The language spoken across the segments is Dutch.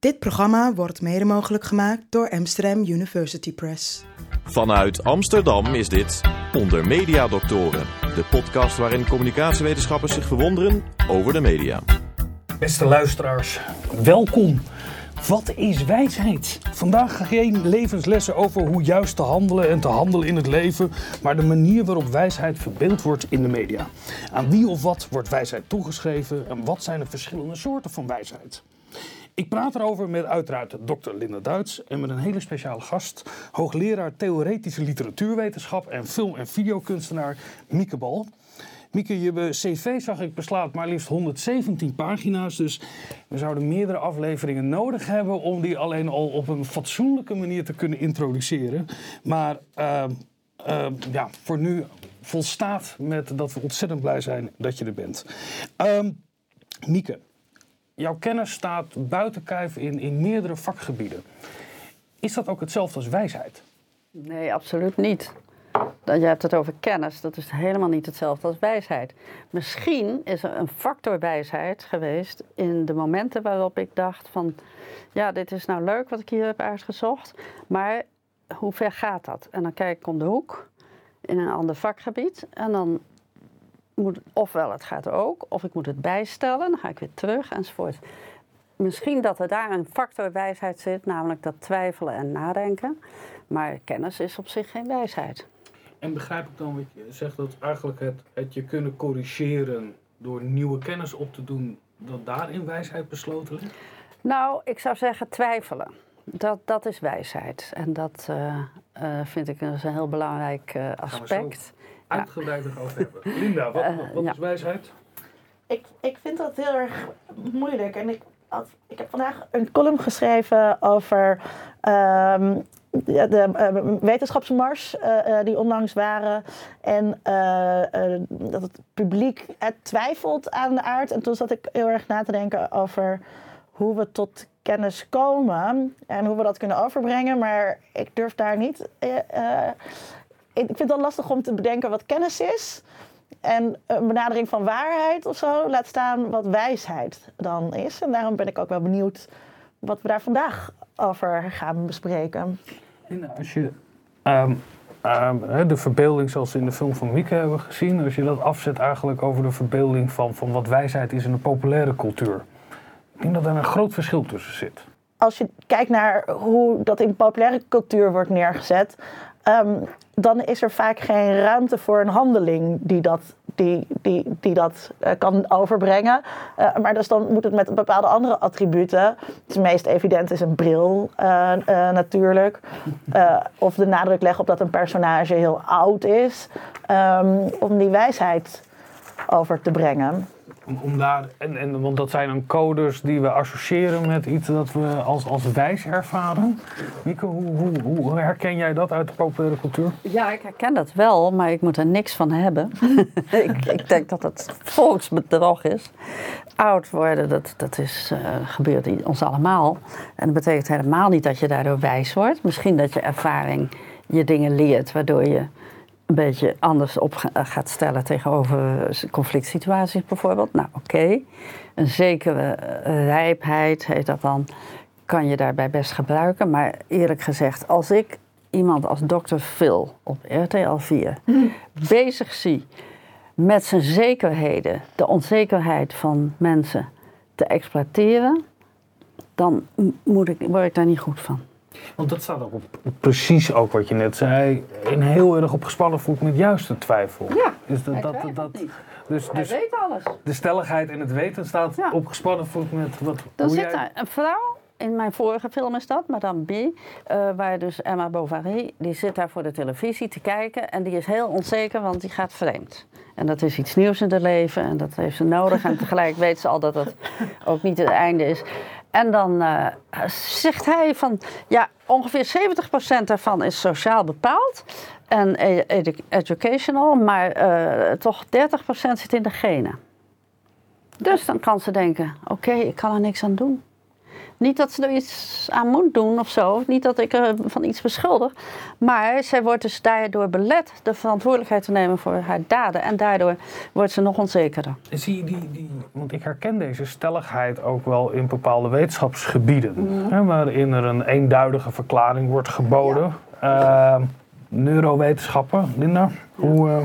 Dit programma wordt mede mogelijk gemaakt door Amsterdam University Press. Vanuit Amsterdam is dit Onder Media Doctoren, de podcast waarin communicatiewetenschappers zich verwonderen over de media. Beste luisteraars, welkom. Wat is wijsheid? Vandaag geen levenslessen over hoe juist te handelen en te handelen in het leven, maar de manier waarop wijsheid verbeeld wordt in de media. Aan wie of wat wordt wijsheid toegeschreven en wat zijn de verschillende soorten van wijsheid? Ik praat erover met uiteraard dokter Linda Duits en met een hele speciale gast, hoogleraar theoretische literatuurwetenschap en film- en videokunstenaar Mieke Bal. Mieke, je cv zag ik beslaat maar liefst 117 pagina's, dus we zouden meerdere afleveringen nodig hebben om die alleen al op een fatsoenlijke manier te kunnen introduceren. Maar uh, uh, ja, voor nu volstaat met dat we ontzettend blij zijn dat je er bent. Uh, Mieke, jouw kennis staat buiten kijf in, in meerdere vakgebieden. Is dat ook hetzelfde als wijsheid? Nee, absoluut niet. Je hebt het over kennis, dat is helemaal niet hetzelfde als wijsheid. Misschien is er een factor wijsheid geweest in de momenten waarop ik dacht van... ja, dit is nou leuk wat ik hier heb uitgezocht, maar hoe ver gaat dat? En dan kijk ik om de hoek in een ander vakgebied en dan moet ofwel het gaat ook, of ik moet het bijstellen, dan ga ik weer terug enzovoort. Misschien dat er daar een factor wijsheid zit, namelijk dat twijfelen en nadenken. Maar kennis is op zich geen wijsheid. En begrijp ik dan wat je zegt dat eigenlijk het, het je kunnen corrigeren door nieuwe kennis op te doen, dat daarin wijsheid besloten ligt? Nou, ik zou zeggen twijfelen. Dat, dat is wijsheid. En dat uh, uh, vind ik een heel belangrijk uh, aspect. Uitgebreid ja. over hebben. Linda, wat, wat ja. is wijsheid? Ik, ik vind dat heel erg moeilijk. En ik, had, ik heb vandaag een column geschreven over um, ja, de uh, wetenschapsmars uh, die onlangs waren. En uh, dat het publiek twijfelt aan de aard. En toen zat ik heel erg na te denken over hoe we tot kennis komen. En hoe we dat kunnen overbrengen. Maar ik durf daar niet... ik vind het wel lastig om te bedenken wat kennis is. En een benadering van waarheid of zo. Laat staan wat wijsheid dan is. En daarom ben ik ook wel benieuwd wat we daar vandaag over gaan bespreken. En als je um, um, de verbeelding zoals we in de film van Mieke hebben gezien, als je dat afzet eigenlijk over de verbeelding van, van wat wijsheid is in de populaire cultuur. Ik denk dat daar een groot verschil tussen zit. Als je kijkt naar hoe dat in populaire cultuur wordt neergezet, um, dan is er vaak geen ruimte voor een handeling die dat, die, die, die dat uh, kan overbrengen. Uh, maar dus dan moet het met bepaalde andere attributen. Het meest evident is een bril uh, natuurlijk. of de nadruk leggen op dat een personage heel oud is. Um, om die wijsheid over te brengen. Om, daar, en, en, want dat zijn dan codes die we associëren met iets dat we als, als wijs ervaren. Mieke, hoe, hoe, hoe herken jij dat uit de populaire cultuur? Ja, ik herken dat wel, maar ik moet er niks van hebben. ik, ik, denk dat het volksbedrog is. Oud worden, dat, dat is, uh, gebeurt ons allemaal. En dat betekent helemaal niet dat je daardoor wijs wordt. Misschien dat je ervaring je dingen leert, waardoor je een beetje anders op gaat stellen tegenover conflict situaties bijvoorbeeld. Nou, oké. Okay. Een zekere rijpheid heet dat dan, kan je daarbij best gebruiken. Maar eerlijk gezegd, als ik iemand als dokter Phil op RTL 4 mm. bezig zie met zijn zekerheden, de onzekerheid van mensen te exploiteren, dan moet ik, word ik daar niet goed van. Want dat staat ook op precies ook wat je net zei. In heel erg op gespannen voet met juiste twijfel. Ja, is dat, dat, dat, Dus, dus hij weet alles. De stelligheid en het weten staat ja. op gespannen voet met wat. Dan zit jij... daar een vrouw. In mijn vorige film is dat, Madame B. Uh, waar dus Emma Bovary, die zit daar voor de televisie te kijken. En die is heel onzeker, want die gaat vreemd. En dat is iets nieuws in haar leven en dat heeft ze nodig. En tegelijk weet ze al dat het ook niet het einde is. En dan uh, zegt hij van, ja, ongeveer 70% daarvan is sociaal bepaald en edu educational, maar uh, toch 30% zit in de genen. Dus dan kan ze denken, oké, ik kan er niks aan doen. Niet dat ze er iets aan moet doen of zo. Niet dat ik er van iets beschuldig. Maar zij wordt dus daardoor belet de verantwoordelijkheid te nemen voor haar daden. En daardoor wordt ze nog onzekerder. Zie je die, die, want ik herken deze stelligheid ook wel in bepaalde wetenschapsgebieden. Hè, waarin er een eenduidige verklaring wordt geboden. Ehm, neurowetenschappen, Linda, hoe... eh,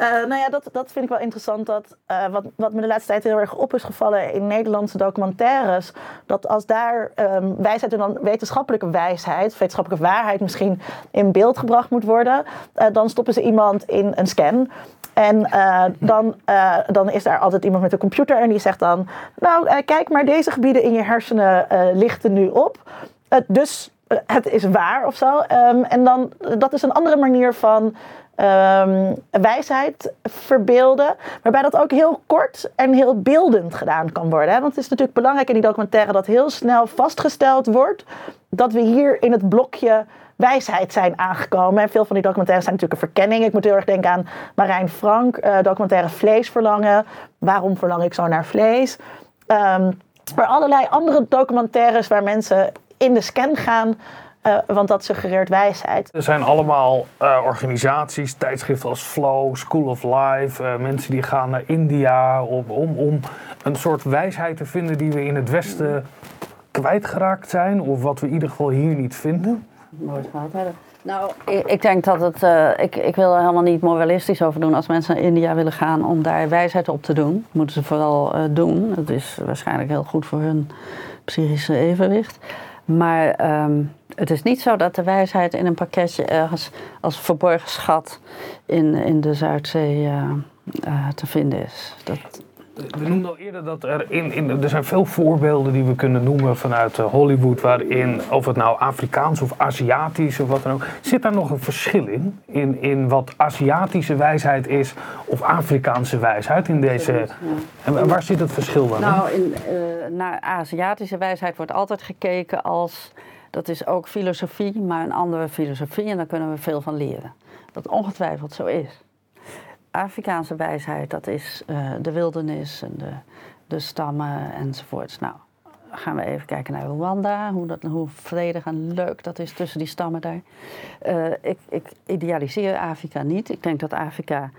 Eh, nou ja, dat, dat vind ik wel interessant. Dat, eh, wat, wat me de laatste tijd heel erg op is gevallen in Nederlandse documentaires. Dat als daar ehm, wijsheid en dan wetenschappelijke wijsheid, wetenschappelijke waarheid misschien in beeld gebracht moet worden. eh, dan stoppen ze iemand in een scan. En dan, dan is daar altijd iemand met een computer en die zegt dan... Nou, kijk maar, deze gebieden in je hersenen lichten nu op. Dus het is waar of zo. Ehm, en dan, dat is een andere manier van ehm, wijsheid verbeelden. Waarbij dat ook heel kort en heel beeldend gedaan kan worden. Hè? Want het is natuurlijk belangrijk in die documentaire dat heel snel vastgesteld wordt dat we hier in het blokje wijsheid zijn aangekomen. En veel van die documentaires zijn natuurlijk een verkenning. Ik moet heel erg denken aan Marijn Frank, eh, documentaire Vleesverlangen. Waarom verlang ik zo naar vlees? Ehm, maar allerlei andere documentaires waar mensen in de scan gaan, eh, want dat suggereert wijsheid. Er zijn allemaal eh, organisaties, tijdschriften als Flow, School of Life, eh, mensen die gaan naar India om, om, om een soort wijsheid te vinden die we in het Westen kwijtgeraakt zijn, of wat we in ieder geval hier niet vinden. Nooit gehad hebben. Nou, ik, ik denk dat het. eh, ik, ik wil er helemaal niet moralistisch over doen. Als mensen naar India willen gaan om daar wijsheid op te doen, moeten ze vooral eh, doen. Het is waarschijnlijk heel goed voor hun psychische evenwicht. Maar ehm, het is niet zo dat de wijsheid in een pakketje ergens als verborgen schat in, in de Zuidzee eh, eh, te vinden is. Dat, We noemden al eerder dat er in, in er zijn veel voorbeelden die we kunnen noemen vanuit eh, Hollywood, waarin, of het nou Afrikaans of Aziatisch of wat dan ook, zit daar nog een verschil in? In, in wat Aziatische wijsheid is of Afrikaanse wijsheid in deze. En waar zit het verschil dan? Nou, in, eh, naar Aziatische wijsheid wordt altijd gekeken als. Dat is ook filosofie, maar een andere filosofie en daar kunnen we veel van leren. Dat ongetwijfeld zo is. Afrikaanse wijsheid, dat is eh, de wildernis en de, de stammen enzovoorts. Nou, gaan we even kijken naar Rwanda, hoe, dat, hoe vredig en leuk dat is tussen die stammen daar. Eh, ik, ik idealiseer Afrika niet. Ik denk dat Afrika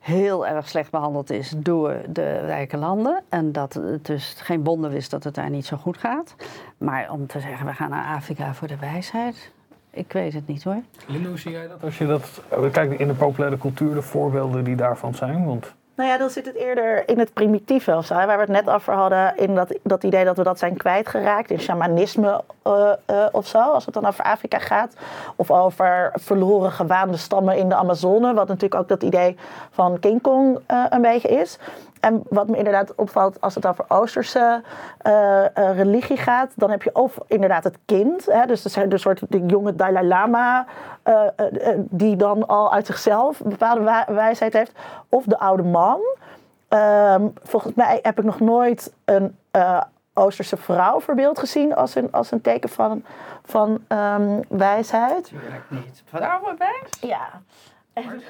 heel erg slecht behandeld is door de rijke landen. En dat het dus geen wonder is dat het daar niet zo goed gaat. Maar om te zeggen, we gaan naar Afrika voor de wijsheid. Ik weet het niet hoor. Linda, hoe zie jij dat? Als je dat eh, kijkt in de populaire cultuur, de voorbeelden die daarvan zijn. Want Nou ja, dan zit het eerder in het primitieve of zo. Waar we het net over hadden, in dat, dat idee dat we dat zijn kwijtgeraakt. In shamanisme eh, eh, of zo, als het dan over Afrika gaat. Of over verloren gewaande stammen in de Amazone. Wat natuurlijk ook dat idee van King Kong eh, een beetje is. En wat me inderdaad opvalt als het over Oosterse eh, eh, religie gaat, dan heb je of inderdaad het kind, hè, dus de soort de jonge Dalai Lama, eh, die dan al uit zichzelf een bepaalde wa- wijsheid heeft, of de oude man. Ehm, volgens mij heb ik nog nooit een Oosterse vrouw verbeeld gezien als een, als een teken van, van ehm, wijsheid. Tuurlijk niet. Vrouwenwijs? Ja. En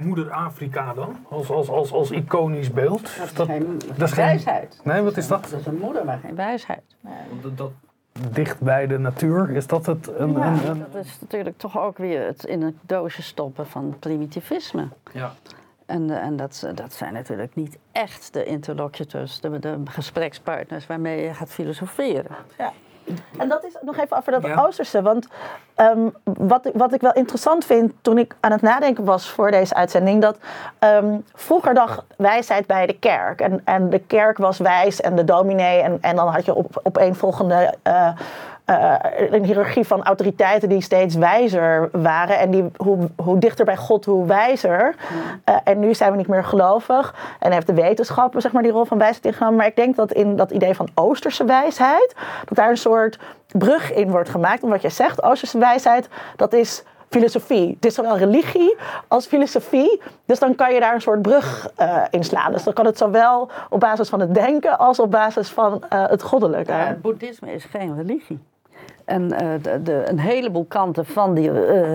moeder Afrika dan? Als, als, als, als iconisch beeld? Dat is Dat- geen dat is geen- wijsheid. Nee, wat is dat? Dat is een moeder, maar geen wijsheid. Dat, dat dicht bij de natuur, is dat het? Een, Ja, een, een- dat is natuurlijk toch ook weer het in het doosje stoppen van primitivisme. ja. En, eh, en dat, dat zijn natuurlijk niet echt de interlocutors, de, de gesprekspartners waarmee je gaat filosoferen. Ja. En dat is nog even over dat Ja. Oosterse. Want ehm, wat, wat ik wel interessant vind toen ik aan het nadenken was voor deze uitzending, dat ehm, vroeger dacht wijsheid bij de kerk. En, en de kerk was wijs en de dominee. En, en dan had je op, opeenvolgende eh, eh, een hiërarchie van autoriteiten die steeds wijzer waren. En die, hoe, hoe dichter bij God, hoe wijzer. Eh, en nu zijn we niet meer gelovig. En heeft de wetenschap zeg maar, die rol van wijsheid ingenomen. Maar ik denk dat in dat idee van Oosterse wijsheid, dat daar een soort brug in wordt gemaakt. Omdat je zegt, Oosterse wijsheid, dat is filosofie. Het is zowel religie als filosofie. Dus dan kan je daar een soort brug eh in slaan. Dus dan kan het zowel op basis van het denken als op basis van eh, het goddelijke. Ja, het boeddhisme is geen religie. En eh, de, een heleboel kanten van die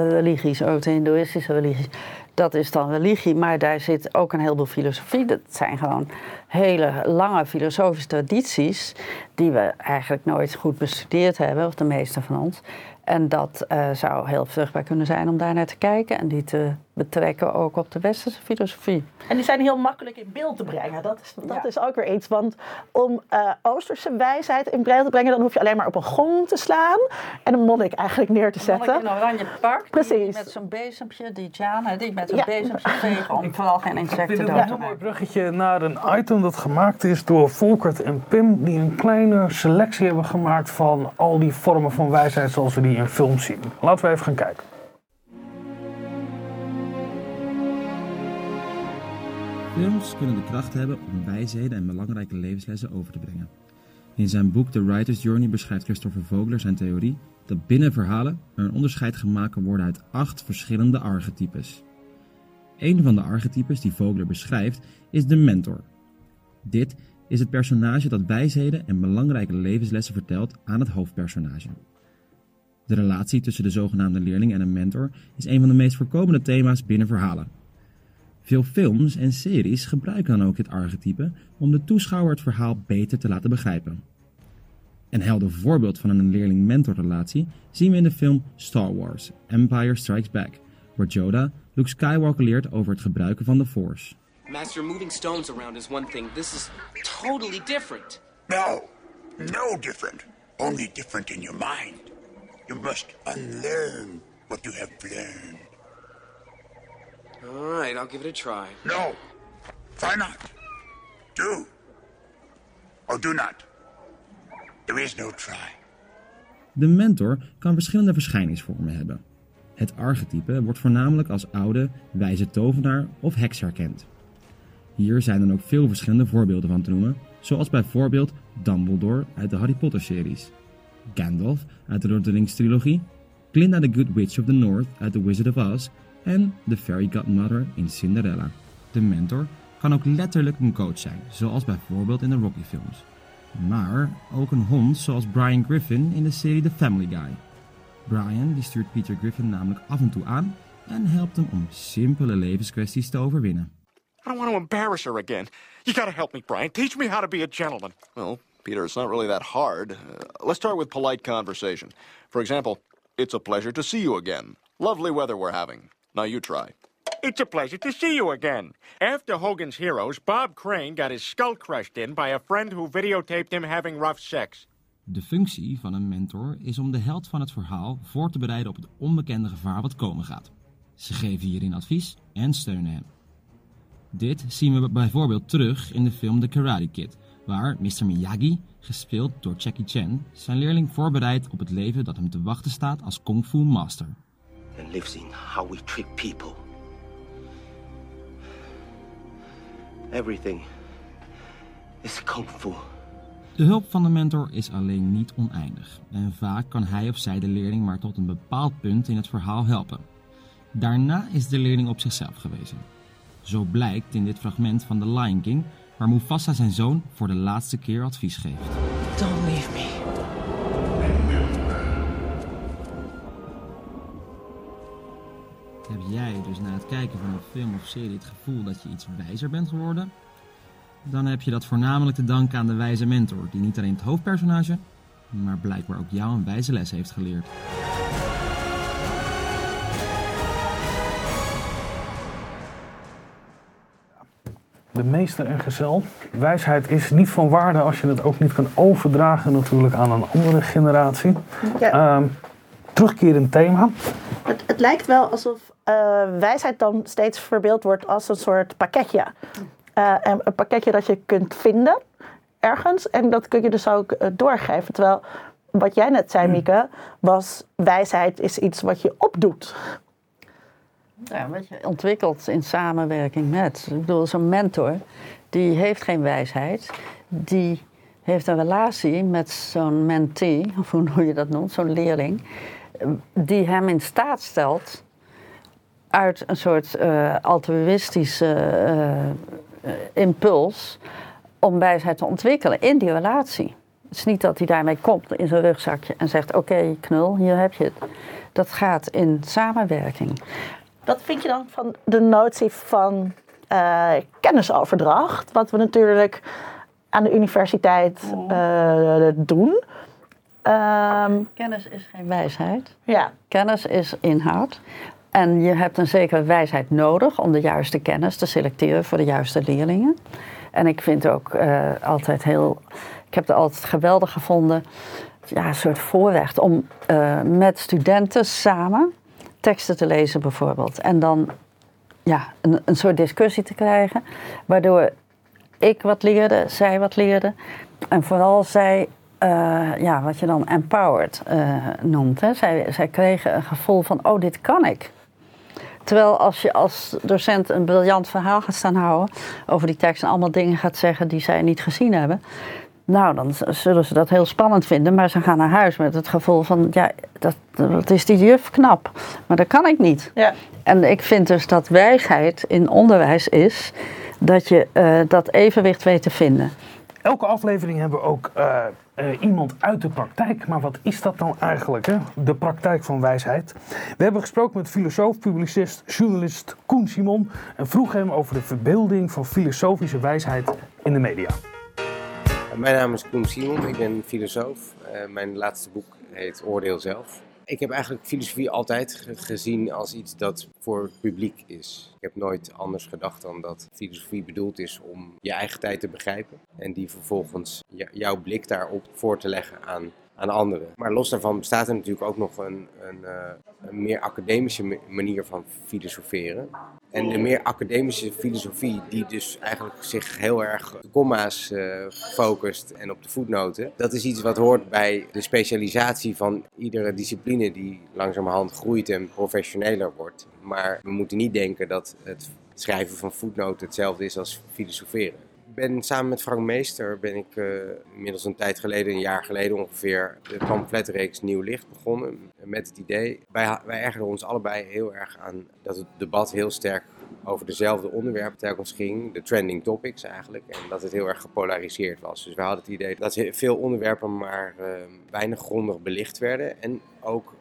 religies, ook de hindoeïstische religies, dat is dan religie, maar daar zit ook een heleboel filosofie. Dat zijn gewoon hele lange filosofische tradities die we eigenlijk nooit goed bestudeerd hebben, of de meeste van ons. En dat uh, zou heel vruchtbaar kunnen zijn om daar naar te kijken en die te betrekken ook op de westerse filosofie. En die zijn heel makkelijk in beeld te brengen. Dat is, dat is ook weer iets. Want om uh, Oosterse wijsheid in beeld te brengen, dan hoef je alleen maar op een gong te slaan en een monnik eigenlijk neer te zetten. Een monnik in oranje pak. Precies. met zo'n bezempje, die Jana, die met zo'n ja. bezempje om vooral geen insecten dood te maken. een mooi bruggetje naar een item dat gemaakt is door Volkert en Pim, die een kleine selectie hebben gemaakt van al die vormen van wijsheid zoals we die in films zien. Laten we even gaan kijken. Films kunnen de kracht hebben om wijsheden en belangrijke levenslessen over te brengen. In zijn boek The Writer's Journey beschrijft Christopher Vogler zijn theorie dat binnen verhalen er een onderscheid gemaakt worden uit acht verschillende archetypes. Een van de archetypes die Vogler beschrijft is de mentor. Dit is het personage dat wijsheden en belangrijke levenslessen vertelt aan het hoofdpersonage. De relatie tussen de zogenaamde leerling en een mentor is een van de meest voorkomende thema's binnen verhalen. Veel films en series gebruiken dan ook dit archetype om de toeschouwer het verhaal beter te laten begrijpen. Een helder voorbeeld van een leerling-mentor-relatie zien we in de film Star Wars: Empire Strikes Back, waar Yoda Luke Skywalker leert over het gebruiken van de Force. Master, moving stones around is one thing. This is totally different. No, no different. Only different in your mind. You must unlearn what you have learned. All right, I'll give it a try. No. Try not. Do. Or do not. There is no try. De mentor kan verschillende verschijningsvormen hebben. Het archetype wordt voornamelijk als oude, wijze tovenaar of heks herkend. Hier zijn dan ook veel verschillende voorbeelden van te noemen, zoals bijvoorbeeld Dumbledore uit de Harry Potter series, Gandalf uit de Lord of the Rings trilogie, Glinda the Good Witch of the North uit The Wizard of Oz en de Fairy Godmother in Cinderella. De mentor kan ook letterlijk een coach zijn, zoals bijvoorbeeld in de Rocky-films. Maar ook een hond zoals Brian Griffin in de serie The Family Guy. Brian die stuurt Peter Griffin namelijk af en toe aan en helpt hem om simpele levenskwesties te overwinnen. I don't want to embarrass her again. You gotta help me, Brian. Teach me how to be a gentleman. Well, Peter, it's not really that hard. Uh, let's start with polite conversation. For example, it's a pleasure to see you again. Lovely weather we're having. Now you try. It's a pleasure to see you again. After Hogan's Heroes, Bob Crane got his skull crushed in by a friend who videotaped him having rough sex. De functie van een mentor is om de held van het verhaal voor te bereiden op het onbekende gevaar wat komen gaat. Ze geven hierin advies en steunen hem. Dit zien we bijvoorbeeld terug in de film The Karate Kid, waar Mr. Miyagi, gespeeld door Jackie Chan, zijn leerling voorbereidt op het leven dat hem te wachten staat als kung fu master. And lives in how we treat people. Everything is kung fu. De hulp van de mentor is alleen niet oneindig en vaak kan hij of zij de leerling maar tot een bepaald punt in het verhaal helpen. Daarna is de leerling op zichzelf gewezen. Zo blijkt in dit fragment van The Lion King, waar Mufasa zijn zoon voor de laatste keer advies geeft. Don't leave me. Heb jij dus na het kijken van een film of serie het gevoel dat je iets wijzer bent geworden? Dan heb je dat voornamelijk te danken aan de wijze mentor, die niet alleen het hoofdpersonage, maar blijkbaar ook jou een wijze les heeft geleerd. De meester en gezel. Wijsheid is niet van waarde als je het ook niet kan overdragen natuurlijk aan een andere generatie. Ja. Um, terugkerend thema. Het, het, lijkt wel alsof uh, wijsheid dan steeds verbeeld wordt als een soort pakketje. Uh, een pakketje dat je kunt vinden ergens en dat kun je dus ook uh, doorgeven. Terwijl wat jij net zei, Mieke, was wijsheid is iets wat je opdoet. Ja, wat je ontwikkelt in samenwerking met. Ik bedoel, zo'n mentor, die heeft geen wijsheid. Die heeft een relatie met zo'n mentee, of hoe je dat noemt, zo'n leerling. Die hem in staat stelt uit een soort uh, altruïstische uh, impuls om wijsheid te ontwikkelen in die relatie. Het is niet dat hij daarmee komt in zijn rugzakje en zegt: Oké, knul, hier heb je het. Dat gaat in samenwerking. Wat vind je dan van de notie van uh, kennisoverdracht? Wat we natuurlijk aan de universiteit uh, doen. Um, Kennis is geen wijsheid. Ja. Kennis is inhoud. En je hebt een zekere wijsheid nodig om de juiste kennis te selecteren voor de juiste leerlingen. En ik vind ook uh, altijd heel. Ik heb het altijd geweldig gevonden. Ja, een soort voorrecht om uh, met studenten samen teksten te lezen, bijvoorbeeld. En dan ja, een, een soort discussie te krijgen. Waardoor ik wat leerde, zij wat leerde. En vooral zij uh, ja, wat je dan empowered uh, noemt. Hè. Zij, zij kregen een gevoel van, oh, dit kan ik. Terwijl als je als docent een briljant verhaal gaat staan houden over die tekst en allemaal dingen gaat zeggen die zij niet gezien hebben, nou, dan zullen ze dat heel spannend vinden, maar ze gaan naar huis met het gevoel van, ja, dat, dat is die juf knap, maar dat kan ik niet. Ja. En ik vind dus dat wijsheid in onderwijs is dat je uh, dat evenwicht weet te vinden. Elke aflevering hebben we ook uh, uh, iemand uit de praktijk. Maar wat is dat nou eigenlijk, hè? de praktijk van wijsheid? We hebben gesproken met filosoof, publicist, journalist Koen Simon. En vroegen hem over de verbeelding van filosofische wijsheid in de media. Mijn naam is Koen Simon, ik ben filosoof. Uh, mijn laatste boek heet Oordeel Zelf. Ik heb eigenlijk filosofie altijd gezien als iets dat voor het publiek is. Ik heb nooit anders gedacht dan dat filosofie bedoeld is om je eigen tijd te begrijpen. En die vervolgens jouw blik daarop voor te leggen aan, aan anderen. Maar los daarvan bestaat er natuurlijk ook nog een, een, uh, een meer academische manier van filosoferen. En de meer academische filosofie, die dus eigenlijk zich heel erg op de comma's uh, focust en op de voetnoten, dat is iets wat hoort bij de specialisatie van iedere discipline die langzamerhand groeit en professioneler wordt. Maar we moeten niet denken dat het schrijven van voetnoten hetzelfde is als filosoferen. Ben samen met Frank Meester ben ik uh, inmiddels een tijd geleden, een jaar geleden ongeveer, de pamfletreeks Nieuw Licht begonnen. Met het idee, wij, wij ergerden ons allebei heel erg aan dat het debat heel sterk over dezelfde onderwerpen telkens ging, de trending topics eigenlijk, en dat het heel erg gepolariseerd was. Dus we hadden het idee dat veel onderwerpen maar uh, weinig grondig belicht werden en ook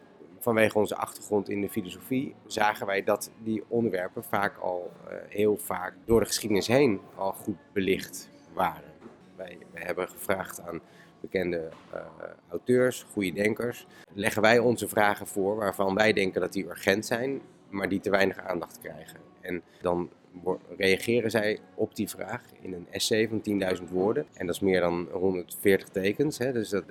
vanwege onze achtergrond in de filosofie zagen wij dat die onderwerpen vaak al uh, heel vaak door de geschiedenis heen al goed belicht waren. Wij, hebben gevraagd aan bekende uh, auteurs, goede denkers, leggen wij onze vragen voor waarvan wij denken dat die urgent zijn, maar die te weinig aandacht krijgen. En dan reageren zij op die vraag in een essay van 10.000 woorden. En dat is meer dan 140 tekens, hè, dus dat,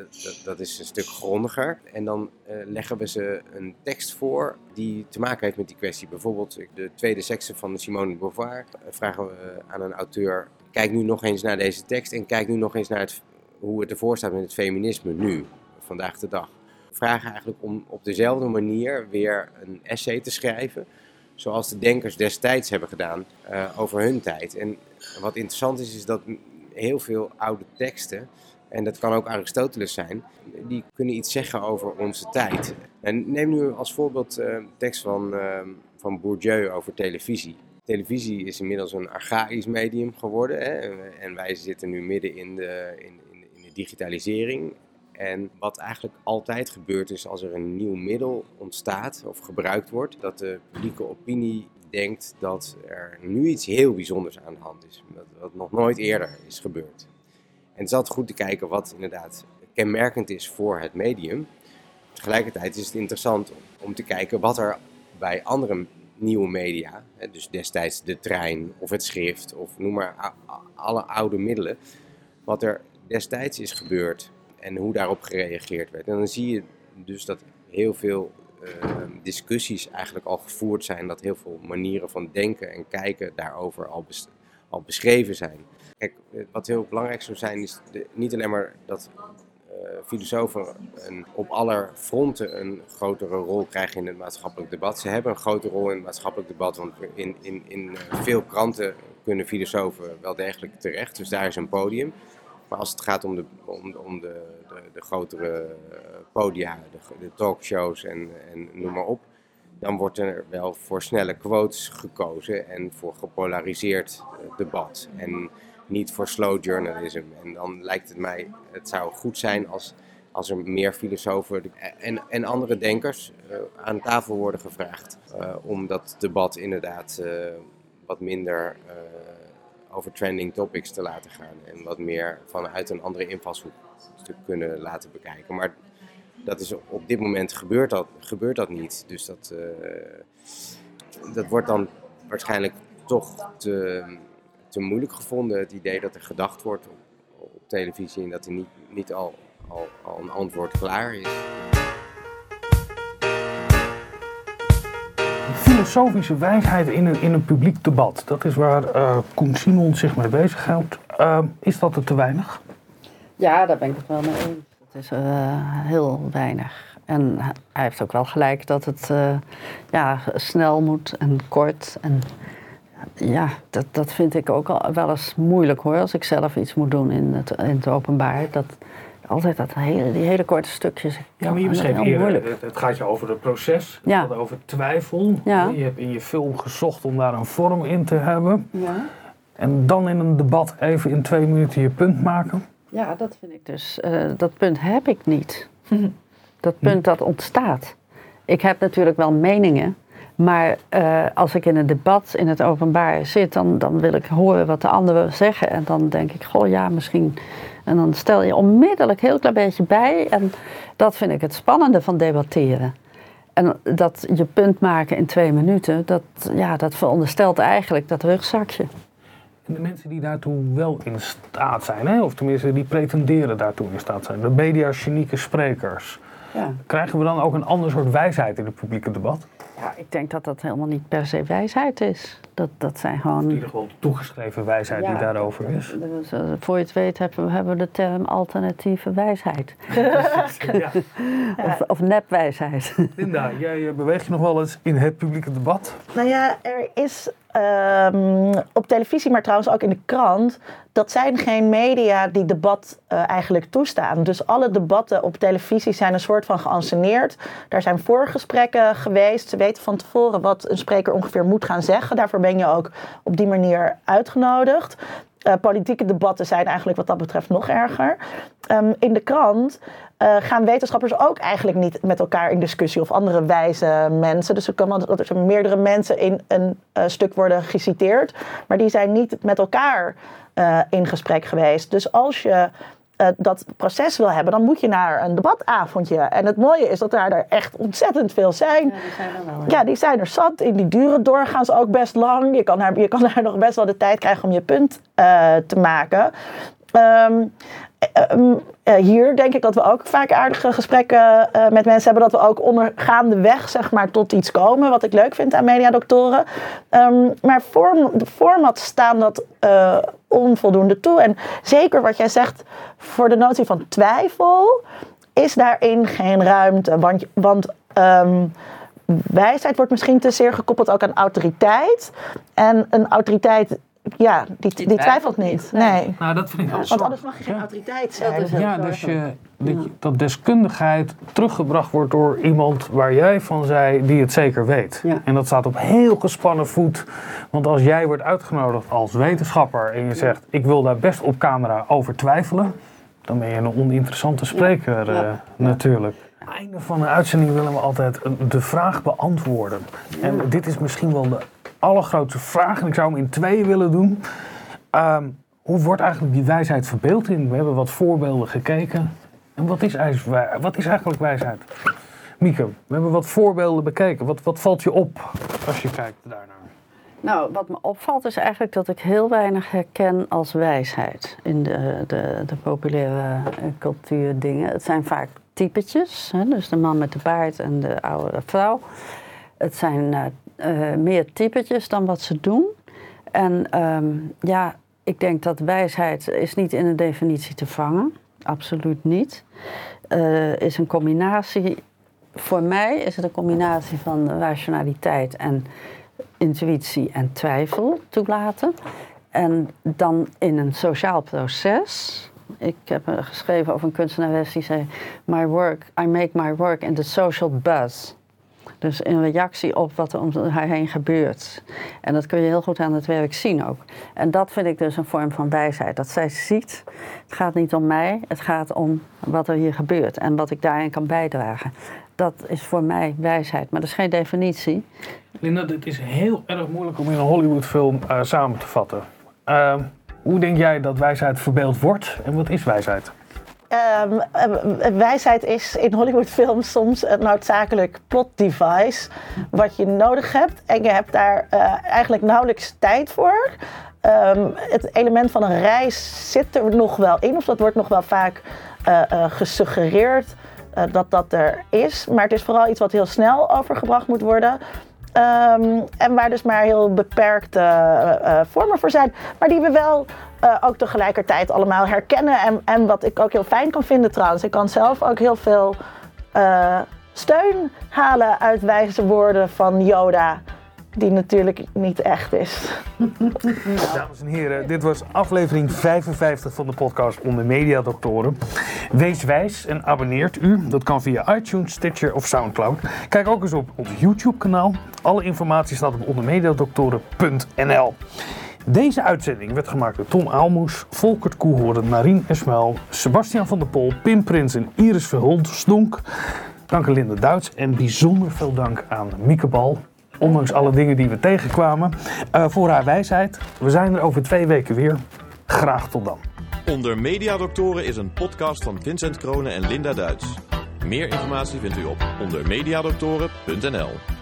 dat, is een stuk grondiger. En dan uh, leggen we ze een tekst voor die te maken heeft met die kwestie. Bijvoorbeeld de tweede sekse van Simone de Beauvoir. Uh, vragen we aan een auteur, kijk nu nog eens naar deze tekst en kijk nu nog eens naar het, hoe het ervoor staat met het feminisme nu, vandaag de dag. Vragen eigenlijk om op dezelfde manier weer een essay te schrijven zoals de denkers destijds hebben gedaan uh, over hun tijd. En wat interessant is, is dat heel veel oude teksten, en dat kan ook Aristoteles zijn, die kunnen iets zeggen over onze tijd. En neem nu als voorbeeld uh, de tekst van, uh, van Bourdieu over televisie. Televisie is inmiddels een archaïsch medium geworden hè? en wij zitten nu midden in de, in, in de digitalisering. En wat eigenlijk altijd gebeurt is als er een nieuw middel ontstaat of gebruikt wordt, dat de publieke opinie denkt dat er nu iets heel bijzonders aan de hand is. Wat nog nooit eerder is gebeurd. En het is altijd goed te kijken wat inderdaad kenmerkend is voor het medium. Tegelijkertijd is het interessant om te kijken wat er bij andere nieuwe media, dus destijds de trein of het schrift of noem maar alle oude middelen, wat er destijds is gebeurd en hoe daarop gereageerd werd. En dan zie je dus dat heel veel uh, discussies eigenlijk al gevoerd zijn, dat heel veel manieren van denken en kijken daarover al, al beschreven zijn. Kijk, wat heel belangrijk zou zijn, is niet alleen maar dat uh, filosofen op alle fronten een grotere rol krijgen in het maatschappelijk debat. Ze hebben een grote rol in het maatschappelijk debat, want in, in, in uh, veel kranten kunnen filosofen wel degelijk terecht, dus daar is een podium. Maar als het gaat om de, om, om de, de, de grotere podia, de, de talkshows en, en noem maar op, dan wordt er wel voor snelle quotes gekozen en voor gepolariseerd debat. En niet voor slow journalism. En dan lijkt het mij, het zou goed zijn als als er meer filosofen en, en andere denkers uh, aan tafel worden gevraagd. Om dat debat inderdaad wat minder over trending topics te laten gaan. En wat meer vanuit een andere invalshoek te kunnen laten bekijken. Maar dat is, op dit moment gebeurt dat, gebeurt dat niet. Dus dat, dat wordt dan waarschijnlijk toch te, te moeilijk gevonden. Het idee dat er gedacht wordt op, op televisie en dat er niet, niet al al, al een antwoord klaar is. Filosofische wijsheid in een, in een publiek debat, dat is waar uh, Koen Simon zich mee bezighoudt. Uh, is dat er te weinig? Ja, daar ben ik het wel mee eens. Het is uh, heel weinig. En hij heeft ook wel gelijk dat het ja, snel moet en kort. En ja, dat, dat vind ik ook wel eens moeilijk hoor. Als ik zelf iets moet doen in het, in het openbaar. Dat, altijd dat hele, die hele korte stukjes. Ja, maar je beschreef eerder, het, het, gaat je over het proces, het ja. gaat over twijfel. Ja. Je hebt in je film gezocht om daar een vorm in te hebben. Ja. En dan in een debat even in twee minuten je punt maken. Ja, dat vind ik dus. Uh, dat punt heb ik niet. dat punt dat ontstaat. Ik heb natuurlijk wel meningen. Maar uh, als ik in een debat in het openbaar zit, dan, dan wil ik horen wat de anderen zeggen. En dan denk ik, goh ja, misschien en dan stel je onmiddellijk heel klein beetje bij. En dat vind ik het spannende van debatteren. En dat je punt maken in twee minuten, dat, ja, dat veronderstelt eigenlijk dat rugzakje. En de mensen die daartoe wel in staat zijn, hè, of tenminste die pretenderen daartoe in staat zijn, de mediagenieke sprekers, ja. krijgen we dan ook een ander soort wijsheid in het publieke debat? Ja, ik denk dat dat helemaal niet per se wijsheid is. Dat, dat zijn gewoon... In ieder geval toegeschreven wijsheid ja, die daarover is. Dus, voor je het weet hebben we hebben de term alternatieve wijsheid. ja. of, of nepwijsheid. Linda, jij beweegt je nog wel eens in het publieke debat? Nou ja, er is um, op televisie, maar trouwens ook in de krant, dat zijn geen media die debat uh, eigenlijk toestaan. Dus alle debatten op televisie zijn een soort van geanceneerd. Daar zijn voorgesprekken geweest. Ze weten van tevoren wat een spreker ongeveer moet gaan zeggen. Daarvoor ben je ook op die manier uitgenodigd. Uh, politieke debatten zijn eigenlijk wat dat betreft nog erger. Um, in de krant uh, gaan wetenschappers ook eigenlijk niet met elkaar in discussie of andere wijze mensen. Dus er kan dat er meerdere mensen in een uh, stuk worden geciteerd, maar die zijn niet met elkaar uh, in gesprek geweest. Dus als je uh, dat proces wil hebben, dan moet je naar een debatavondje. En het mooie is dat daar er echt ontzettend veel zijn. Ja, die zijn er wel. Ja, die zijn er zat. In die duren doorgaans ook best lang. Je kan daar, je kan daar nog best wel de tijd krijgen om je punt uh, te maken. Um, um, uh, hier denk ik dat we ook vaak aardige gesprekken uh, met mensen hebben. Dat we ook ondergaande weg zeg maar, tot iets komen. Wat ik leuk vind aan mediadoktoren. Um, maar vorm, de formats staan dat onvoldoende toe. En zeker wat jij zegt voor de notie van twijfel. Is daarin geen ruimte. Want, want wijsheid wordt misschien te zeer gekoppeld ook aan autoriteit. En een autoriteit ja, die, die, die twijfelt niet. Nee. Nou, dat vind ik wel Want anders mag je geen autoriteit zijn. Ja, dus je, dat, je, dat deskundigheid teruggebracht wordt door iemand waar jij van zei die het zeker weet. Ja. En dat staat op heel gespannen voet. Want als jij wordt uitgenodigd als wetenschapper en je zegt ik wil daar best op camera over twijfelen, dan ben je een oninteressante spreker Ja. uh, natuurlijk. Einde van de uitzending willen we altijd de vraag beantwoorden. En dit is misschien wel de allergrootste vraag. En ik zou hem in twee willen doen. Um, hoe wordt eigenlijk die wijsheid verbeeld in? We hebben wat voorbeelden gekeken. En wat is, wat is eigenlijk wijsheid? Mieke, we hebben wat voorbeelden bekeken. Wat, wat valt je op als je kijkt daarnaar? Nou, wat me opvalt is eigenlijk dat ik heel weinig herken als wijsheid in de, de, de populaire cultuurdingen. Het zijn vaak typetjes, hè? dus de man met de baard en de oude vrouw. Het zijn uh, uh, meer typetjes dan wat ze doen. En um, ja, ik denk dat wijsheid is niet in een definitie te vangen. Absoluut niet. Uh, is een combinatie, voor mij is het een combinatie van rationaliteit en intuïtie en twijfel toelaten. En dan in een sociaal proces. Ik heb geschreven over een kunstenares die zei: My work, I make my work in the social buzz. Dus in reactie op wat er om haar heen gebeurt. En dat kun je heel goed aan het werk zien ook. En dat vind ik dus een vorm van wijsheid. Dat zij ziet, het gaat niet om mij, het gaat om wat er hier gebeurt en wat ik daarin kan bijdragen. Dat is voor mij wijsheid, maar dat is geen definitie. Linda, dit is heel erg moeilijk om in een Hollywoodfilm uh, samen te vatten. Uh, hoe denk jij dat wijsheid verbeeld wordt en wat is wijsheid? Um, wijsheid is in Hollywoodfilms soms een noodzakelijk plot device wat je nodig hebt en je hebt daar uh, eigenlijk nauwelijks tijd voor. Um, het element van een reis zit er nog wel in, of dat wordt nog wel vaak uh, gesuggereerd dat dat er is. Maar het is vooral iets wat heel snel overgebracht moet worden. En waar dus maar heel beperkte vormen voor zijn. Maar die we wel uh, ook tegelijkertijd allemaal herkennen. En, en wat ik ook heel fijn kan vinden trouwens. Ik kan zelf ook heel veel steun halen uit wijze woorden van Yoda die natuurlijk niet echt is. Dames en heren, dit was aflevering 55 van de podcast Onder Mediadoktoren. Wees wijs en abonneert u. Dat kan via iTunes, Stitcher of Soundcloud. Kijk ook eens op ons YouTube-kanaal. Alle informatie staat op ondermediadoktoren.nl. Deze uitzending werd gemaakt door Tom Aalmoes, Volkert Koehoorn, Marien Esmel, Sebastian van der Pol, Pim Prins en Iris Verhult Stonk. Dank aan Linda Duits en bijzonder veel dank aan Mieke Bal ondanks alle dingen die we tegenkwamen, uh, voor haar wijsheid. We zijn er over twee weken weer. Graag tot dan. Onder Mediadoktoren is een podcast van Vincent Kronen en Linda Duits. Meer informatie vindt u op ondermediadoktoren.nl.